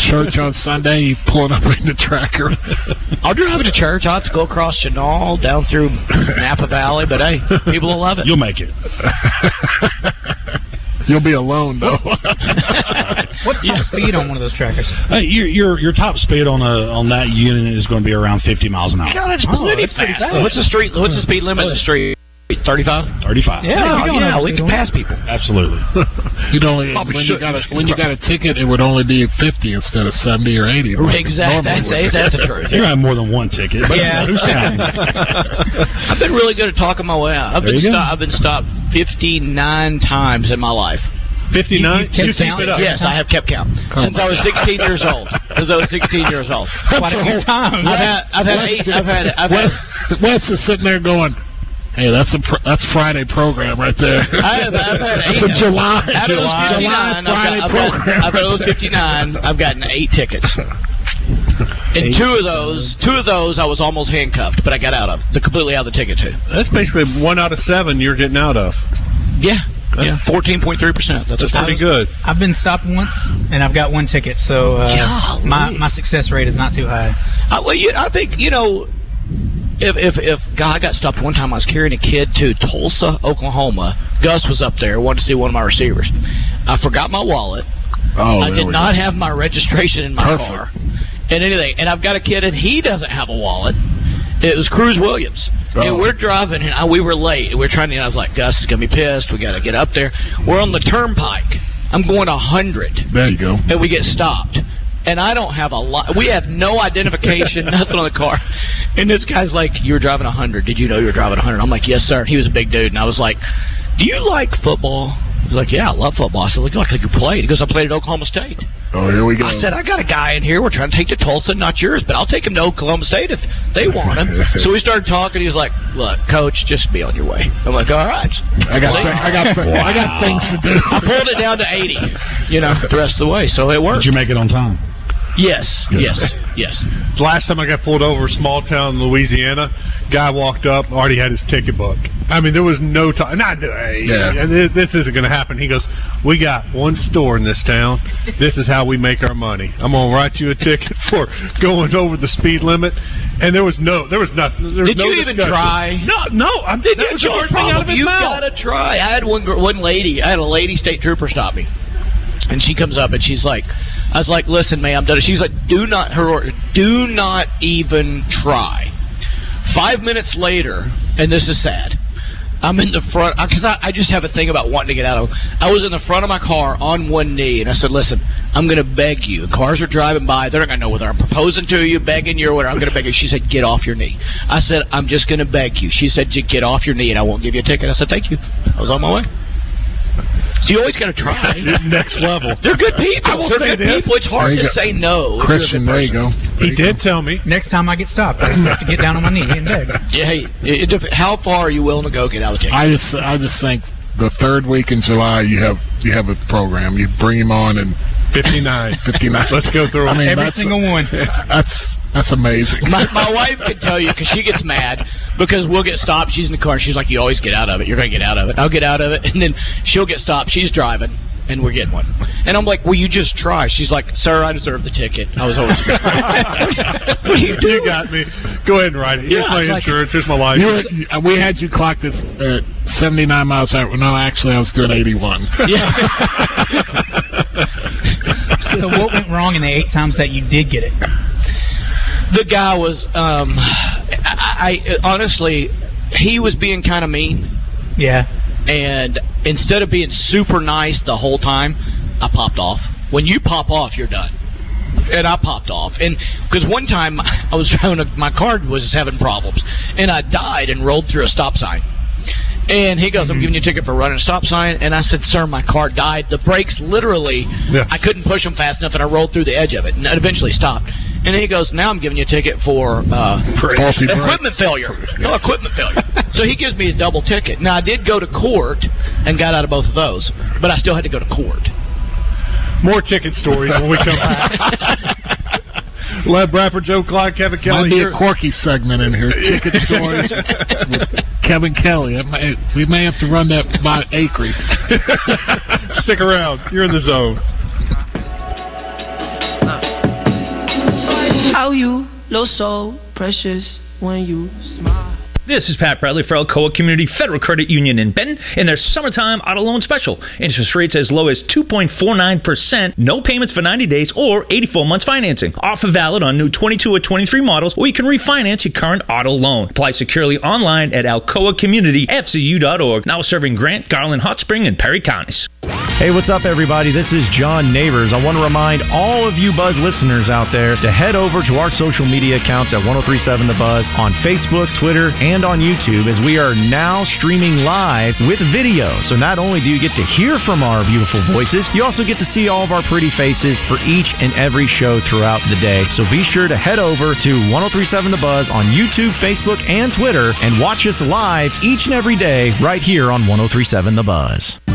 Church on Sunday, you pulling up in the tracker. I'll drive to church. I'll have to go across Chenal down through Napa Valley, but hey, people will love it. You'll make it. You'll be alone though. What's the speed on one of those trackers? Hey, your your your top speed on a on that unit is going to be around 50 miles an hour. God, that's Oh, plenty that's pretty fast. fast. What's the street? What's the speed limit in the street? 35? 35. Yeah, Oh, you're yeah, we to can pass people. Absolutely. You'd only Probably when you got a when you got a ticket, it would only be fifty instead of seventy or eighty. like Exactly. That's, would be. that's the truth. You're going to have more than one ticket. But Yeah. who's counting? I've been really good at talking my way out. I've There been you go. stopped. I've been stopped 59 times in my life. 59? You- you You it up. Yes, I have kept count since I was 16 years old. Since I was 16 years old. Quite a few times. I've had, I've had eight. I've had, I've had. Wes, Wes is sitting there going, "Hey, that's a pr- that's Friday program right there." I have, I've had eight. It's a July Out of those July, 59, I've Friday got, I've program. got, I've got those 59. I've gotten eight tickets. And two of those, two of those, I was almost handcuffed, but I got out of. They're completely out of the ticket too. That's basically one out of seven you're getting out of. Yeah, yeah, 14.3 percent. That's, That's what pretty good. I've been stopped once, and I've got one ticket, so uh, my my success rate is not too high. I, well, you, I think you know. If if if God I got stopped one time, I was carrying a kid to Tulsa, Oklahoma. Gus was up there, wanted to see one of my receivers. I forgot my wallet. Oh, I did not go. have my registration in my Perfect. car, and anything. And I've got a kid, and he doesn't have a wallet. It was Cruz Williams, Oh. and we're driving, and I, we were late. And we are trying to. And I was like, Gus is gonna be pissed. We got to get up there. We're on the turnpike. I'm going a hundred There you go. and we get stopped. And I don't have a lot. We have no identification, nothing on the car. And this guy's like, "You were driving 100. Did you know you were driving 100?" I'm like, "Yes, sir." He was a big dude, and I was like, "Do you like football?" He's like, "Yeah, I love football." I said, "Look like you played." He goes, "I played at Oklahoma State." Oh, here we go. I said, "I got a guy in here. We're trying to take to Tulsa, not yours, but I'll take him to Oklahoma State if they want him." so we started talking. He was like, "Look, coach, just be on your way." I'm like, "All right." I got thi- I got thi- I got things to do. I pulled it down to 80. You know, the rest of the way, so it worked. Did you make it on time? Yes, yes, yes. The last time I got pulled over, small town in Louisiana, guy walked up, already had his ticket book. I mean, there was no time. Not hey, Yeah. this, this isn't going to happen. He goes, "We got one store in this town. This is how we make our money. I'm going to write you a ticket for going over the speed limit." And there was no, there was nothing. There was Did no you even discussion. try? No, no. I did. That was the thing out of problem. his You mouth. gotta try. I had one one lady. I had a lady state trooper stop me, and she comes up and she's like, "I was like, listen, ma'am." She's like, "Do not her. Do not even try." Five minutes later, and this is sad. I'm in the front because I, I just have a thing about wanting to get out of. I was in the front of my car on one knee, and I said, "Listen, I'm going to beg you. Cars are driving by; they're not going to know whether I'm proposing to you, begging you, or whatever. I'm going to beg you." She said, "Get off your knee." I said, "I'm just going to beg you." She said, "J- "Get off your knee, and I won't give you a ticket." I said, "Thank you." I was on my way. So you always got to try. Next level. They're good people. I will They're say good this. people. It's hard There you to go. say no. if you're a Christian, there you person. go. He did tell me. Next time I get stopped, I just have to get down on my knee and beg. Yeah. Hey, it, it, how far are you willing to go get out of the ticket? I just I just think the third week in July you have you have a program. You bring him on and 59. 59. Let's go through I mean, Every single one. That's that's amazing. My, my wife could tell you because she gets mad because we'll get stopped. She's in the car. and She's like, "You always get out of it. You're going to get out of it. I'll get out of it." And then she'll get stopped. She's driving, and we're getting one. And I'm like, "Will you just try?" She's like, "Sir, I deserve the ticket. I was always." what are you doing? You got me. Go ahead and write it. Here's Yeah, my it's like- insurance. Here's my life. Were, uh, we had you clocked at uh, 79 miles an hour. No, actually, I was doing 81. Yeah. so what went wrong in the eight times that you did get it? the guy was um I, I honestly he was being kind of mean yeah and instead of being super nice the whole time i popped off when you pop off you're done and I popped off, and because one time I was driving, a, my car was having problems, and I died and rolled through a stop sign. And he goes, "I'm mm-hmm. giving you a ticket for running a stop sign." And I said, "Sir, my car died. The brakes literally, I couldn't push them fast enough, and I rolled through the edge of it, and it eventually stopped." And then he goes, "Now I'm giving you a ticket for uh, equipment failure. No equipment failure." so he gives me a double ticket. Now I did go to court and got out of both of those, but I still had to go to court. More ticket stories when we come back. Lev Bradford, Joe Clyde, Kevin Kelly. Might be here. a quirky segment in here. Ticket stories with Kevin Kelly. It may, we may have to run that by Acree. Stick around. You're in the zone. How you look so precious when you smile. This is Pat Bradley for Alcoa Community Federal Credit Union in Benton in their summertime auto loan special. Interest rates as low as 2.49%, no payments for 90 days or 84 months financing. Offer valid on new 22 or 23 models or you can refinance your current auto loan. Apply securely online at alcoacommunityfcu.org. Now serving Grant, Garland, Hot Spring, and Perry counties. Hey, what's up, everybody? This is John Neighbors. I want to remind all of you Buzz listeners out there to head over to our social media accounts at 1037 The Buzz on Facebook, Twitter, and on YouTube as we are now streaming live with video. So not only do you get to hear from our beautiful voices, you also get to see all of our pretty faces for each and every show throughout the day. So be sure to head over to 1037 The Buzz on YouTube, Facebook, and Twitter and watch us live each and every day right here on 1037 The Buzz.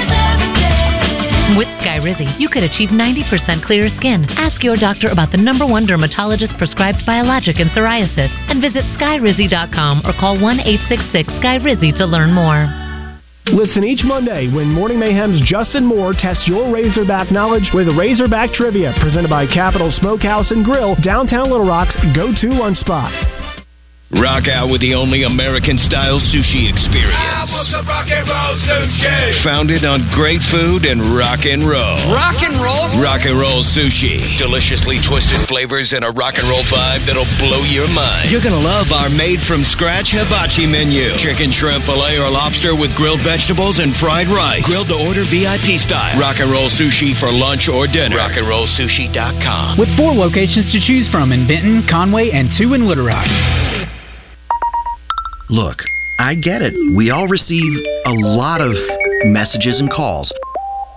With Skyrizi, you could achieve 90% clearer skin. Ask your doctor about the number one dermatologist prescribed biologic in psoriasis and visit skyrizi.com or call 1 866 Skyrizi to learn more. Listen each Monday when Morning Mayhem's Justin Moore tests your Razorback knowledge with Razorback Trivia, presented by Capital Smokehouse and Grill, downtown Little Rock's go-to lunch spot. Rock out with the only American style sushi experience. I want some rock and roll sushi. Founded on great food and rock and roll. Rock and roll? Rock and roll sushi. Deliciously twisted flavors and a rock and roll vibe that'll blow your mind. You're gonna love our made from scratch hibachi menu. Chicken, shrimp, filet, or lobster with grilled vegetables and fried rice. Grilled to order VIP style. Rock and roll sushi for lunch or dinner. Rockandrollsushi.com. With four locations to choose from in Benton, Conway, and two in Little Rock. Look, I get it. We all receive a lot of messages and calls.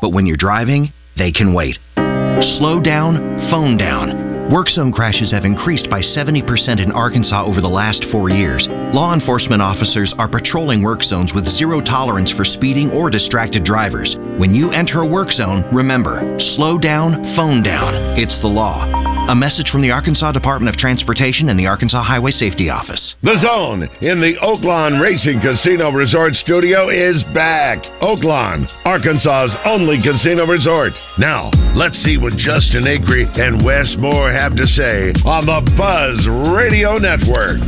But when you're driving, they can wait. Slow down, phone down. Work zone crashes have increased by 70% in Arkansas over the last four years. Law enforcement officers are patrolling work zones with zero tolerance for speeding or distracted drivers. When you enter a work zone, remember slow down, phone down. It's the law. A message from the Arkansas Department of Transportation and the Arkansas Highway Safety Office. The Zone in the Oaklawn Racing Casino Resort Studio is back. Oaklawn, Arkansas's only casino resort. Now, let's see what Justin Acree and Wes Moore have to say on the Buzz Radio Network.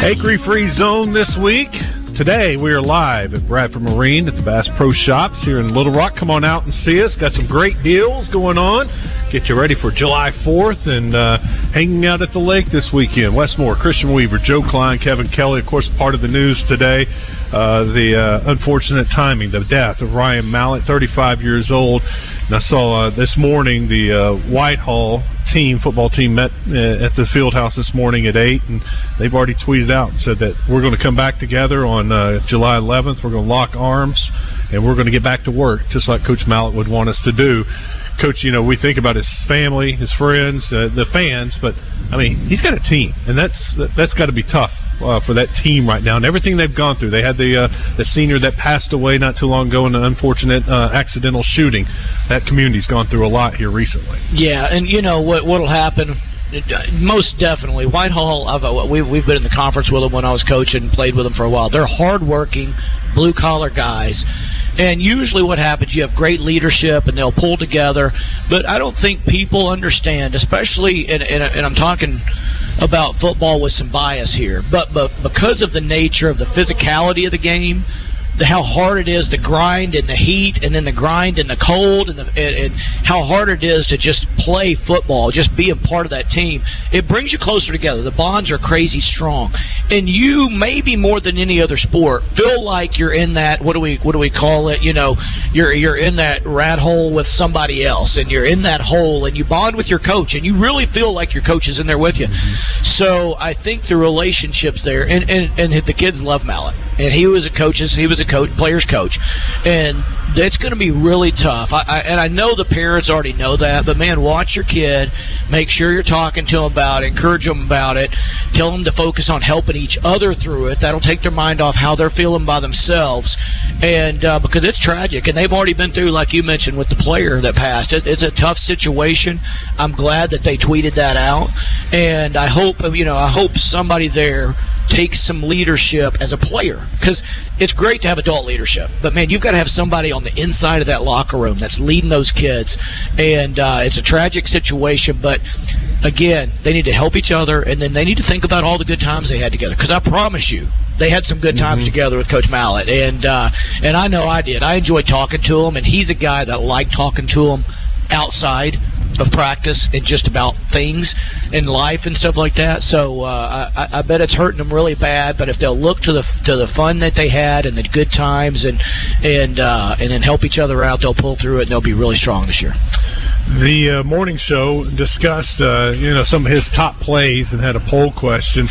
Acree Free Zone this week. Today we are live at Bradford Marine at the Bass Pro Shops here in Little Rock. Come on out and see us. Got some great deals going on. get you ready for July 4th and uh, hanging out at the lake this weekend. Wes Moore, Christian Weaver, Joe Kleine, Kevin Kelly, of course, part of the news today. Uh, the uh, unfortunate timing, the death of Ryan Mallett, 35 years old. And I saw uh, this morning the uh, Whitehall team, football team, met uh, at the field house this morning at 8, and they've already tweeted out and said that we're going to come back together on uh, July 11th. We're going to lock arms, and we're going to get back to work, just like Coach Mallett would want us to do. Coach, you know, we think about his family, his friends, uh, the fans, but I mean, he's got a team, and that's that's got to be tough uh, for that team right now, and everything they've gone through. They had the uh, the senior that passed away not too long ago in an unfortunate uh, accidental shooting. That community's gone through a lot here recently. Yeah, and you know what what'll happen. Most definitely, Whitehall. I've, uh, we've we've been in the conference with them when I was coaching, and played with them for a while. They're hardworking, blue collar guys, and usually what happens, you have great leadership, and they'll pull together. But I don't think people understand, especially, and, and, and I'm talking about football with some bias here, but but because of the nature of the physicality of the game the, how hard it is the grind in the heat and then the grind in the cold and, the, and, and how hard it is to just play football, just be a part of that team. It brings you closer together. The bonds are crazy strong, and you maybe more than any other sport feel like you're in that what do we what do we call it? You know, you're you're in that rat hole with somebody else, and you're in that hole, and you bond with your coach, and you really feel like your coach is in there with you. So I think the relationships there, and and, and the kids love Mallett, and he was a coach's he was a coach, player's coach, and it's going to be really tough. I, I, and I know the parents already know that, but man, watch your kid. Make sure you're talking to them about it, encourage them about it, tell them to focus on helping each other through it. That'll take their mind off how they're feeling by themselves, and uh, because it's tragic, and they've already been through, like you mentioned, with the player that passed. It, it's a tough situation. I'm glad that they tweeted that out, and I hope you know I hope somebody there takes some leadership as a player because it's great to have adult leadership, but man, you've got to have somebody on the inside of that locker room that's leading those kids, and uh, it's a tragic situation. But again, they need to help each other, and then they need to think about all the good times they had together. Because I promise you, they had some good times together with Coach Mallett, and uh, and I know I did. I enjoyed talking to him, and he's a guy that liked talking to him outside of practice and just about things in life and stuff like that. So uh, I, I bet it's hurting them really bad. But if they'll look to the to the fun that they had and the good times and and uh, and then help each other out, they'll pull through it and they'll be really strong this year. The uh, morning show discussed, uh, you know, some of his top plays and had a poll question.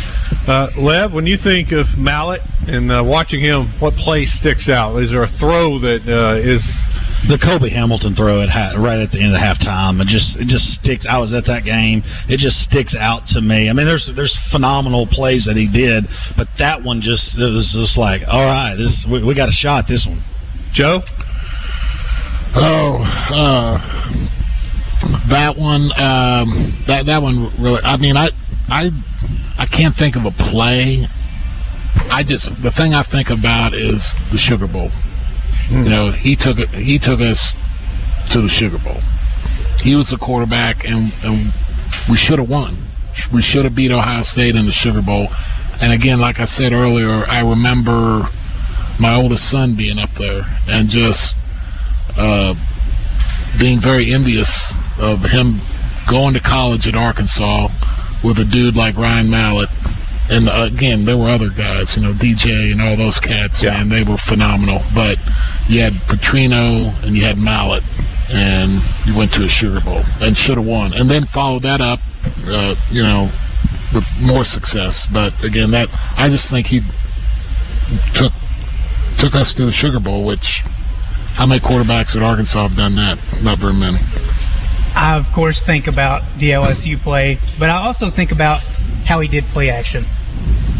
Uh, Lev, when you think of Mallett and uh, watching him, what play sticks out? Is there a throw that uh, is the Cobi Hamilton throw at ha- right at the end of halftime? It just it just sticks. I was at that game. It just sticks out to me. I mean, there's there's phenomenal plays that he did, but that one just it was just like, all right, this we, we got a shot. This one, Joe. Oh, uh, that one. Um, that that one really. I mean, I I I can't think of a play. I just the thing I think about is the Sugar Bowl. You know, he took it. He took us to the Sugar Bowl. He was the quarterback, and and we should have won. We should have beat Ohio State in the Sugar Bowl. And again, like I said earlier, I remember my oldest son being up there and just uh, being very envious of him going to college at Arkansas with a dude like Ryan Mallett. And uh, again, there were other guys, you know, DJ and all those cats, man, they were phenomenal. But you had Petrino and you had Mallett, and you went to a Sugar Bowl and should have won. And then followed that up, uh, you know, with more success. But again, that I just think he took took us to the Sugar Bowl, which how many quarterbacks at Arkansas have done that? Not very many. I of course think about the LSU play, but I also think about how he did play action,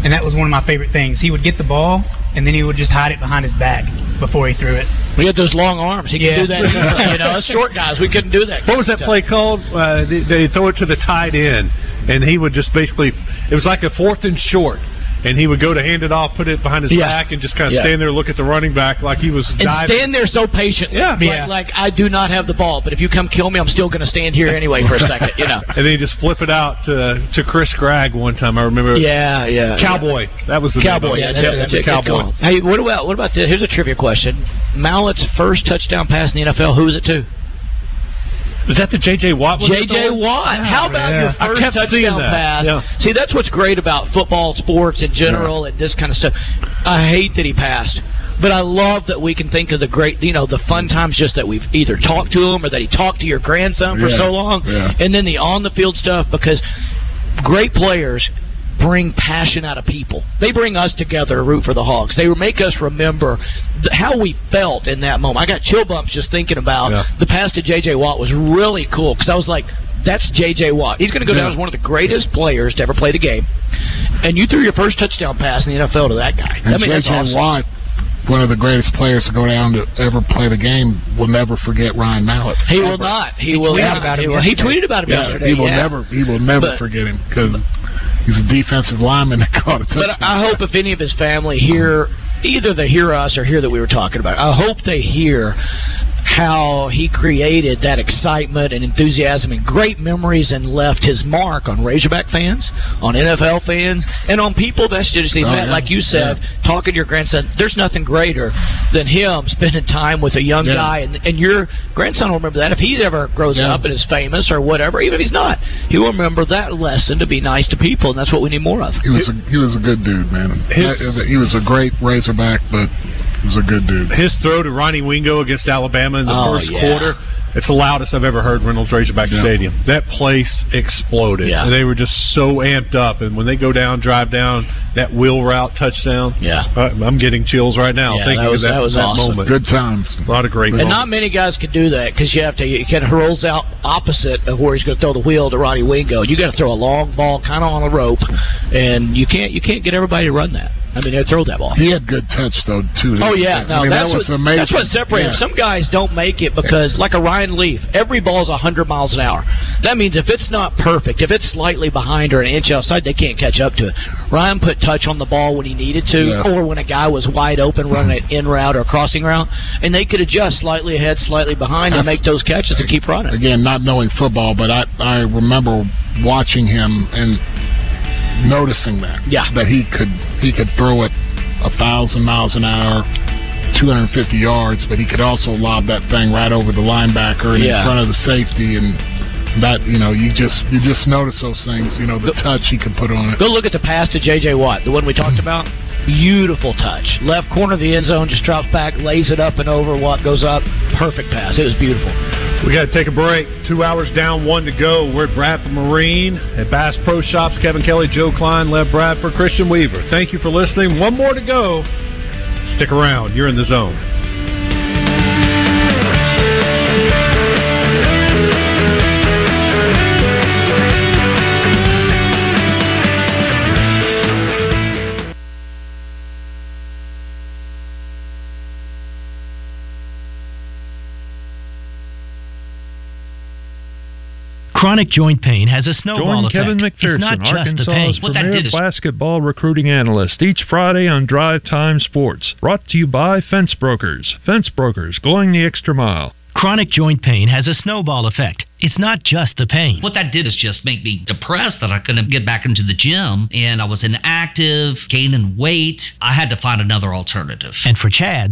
and that was one of my favorite things. He would get the ball, and then he would just hide it behind his back before he threw it. We had those long arms. He Yeah. could do that. you know, us short guys, we couldn't do that. What was that play called? Uh, they, they throw it to the tight end, and he would just basically. It was like a fourth and short. And he would go to hand it off, put it behind his Yeah. back, and just kind of Yeah. stand there, look at the running back like he was And diving. stand there so patiently. Yeah. Like, like I do not have the ball, but if you come kill me, I'm still going to stand here anyway for a second. You know. and then he just flip it out to to Chris Gragg one time. I remember. Yeah, yeah, Cowboy. That was the Cowboy. Yeah, that's, that's a good Cowboy. Hey, what about what about this? Here's a trivia question. Mallett's first touchdown pass in the NFL. Who was it to? Is that the J.J. Watt? J.J. Watt. Yeah, How about yeah. your first touchdown that. pass? Yeah. See, that's what's great about football, sports in general, and this kind of stuff. I hate that he passed. But I love that we can think of the great, you know, the fun times just that we've either talked to him or that he talked to your grandson for so long, and then the on the field stuff because great players bring passion out of people. They bring us together to root for the Hogs. They make us remember th- how we felt in that moment. I got chill bumps just thinking about the pass to J.J. Watt was really cool because I was like, that's J.J. Watt. He's going to go down as one of the greatest players to ever play the game. And you threw your first touchdown pass in the NFL to that guy. And I mean, J.J. awesome. Watt, one of the greatest players to go down to ever play the game, will never forget Ryan Mallett. He Ever. will not. He, will tweeted not. about him he, will- he tweeted about him Yeah, yesterday. He will yeah. never. He will never But- forget him because he's a defensive lineman that caught a touchdown. But I hope if any of his family hear, either they hear us or hear that we were talking about, it, I hope they hear how he created that excitement and enthusiasm and great memories and left his mark on Razorback fans, on NFL fans, and on people that's just he's Oh, met. yeah. Like you said, talking to your grandson, there's nothing greater than him spending time with a young Yeah. guy, and, and your grandson will remember that if he ever grows Yeah. up and is famous or whatever, even if he's not, he will remember that lesson to be nice to people, and that's what we need more of. He was a, he was a good dude, man. His- he was a great Razorback, but he was a good dude. His throw to Ronnie Wingo against Alabama in the Oh, first yeah. quarter. It's the loudest I've ever heard Reynolds Razorback Stadium. That place exploded. Yeah. They were just so amped up. And when they go down, drive down, that wheel route touchdown. Yeah. Uh, I'm getting chills right now Yeah, thinking that was- of that, that was awesome. moment. Good times. A lot of great And moments. not many guys can do that because you have to. You kind of rolls out opposite of where he's going to throw the wheel to Ronnie Wingo. You got to throw a long ball, kind of on a rope, and you can't. You can't get everybody to run that. I mean, they throw that ball. He had good touch though too. Oh yeah, no, I mean, that's that was what amazing. that's what separates. Yeah. Some guys don't make it because, like a Ryan Leaf, every ball ball's hundred miles an hour. That means if it's not perfect, if it's slightly behind or an inch outside, they can't catch up to it. Ryan put touch on the ball when he needed to, Yeah. or when a guy was wide open running an in route or crossing route, and they could adjust slightly ahead, slightly behind, and That's- make those catches and keep running. Again, not knowing football, but I I remember watching him and noticing that. Yeah. That he could he could throw it a thousand miles an hour. 250 yards, but he could also lob that thing right over the linebacker and Yeah. in front of the safety, and that you know you just you just notice those things. You know the touch he could put on it. Go look at the pass to J.J. Watt, the one we talked about. Beautiful touch. Left corner of the end zone, just drops back, lays it up and over. Watt goes up. Perfect pass. It was beautiful. We got to take a break. Two hours down, one to go. We're at Bradford Marine at Bass Pro Shops. Kevin Kelly, Joe Kleine, Lev Bradford, Christian Weaver. Thank you for listening. One more to go. Stick around. You're in the zone. Chronic joint pain has a snowball Join effect. Kevin it's not McPherson, just the Arkansas's pain. premier basketball recruiting analyst, each Friday on Drive Time Sports. Brought to you by Fence Brokers. Fence Brokers, going the extra mile. Chronic joint pain has a snowball effect. It's not just the pain. What that did is just make me depressed that I couldn't get back into the gym and I was inactive, gaining weight. I had to find another alternative. And for Chad,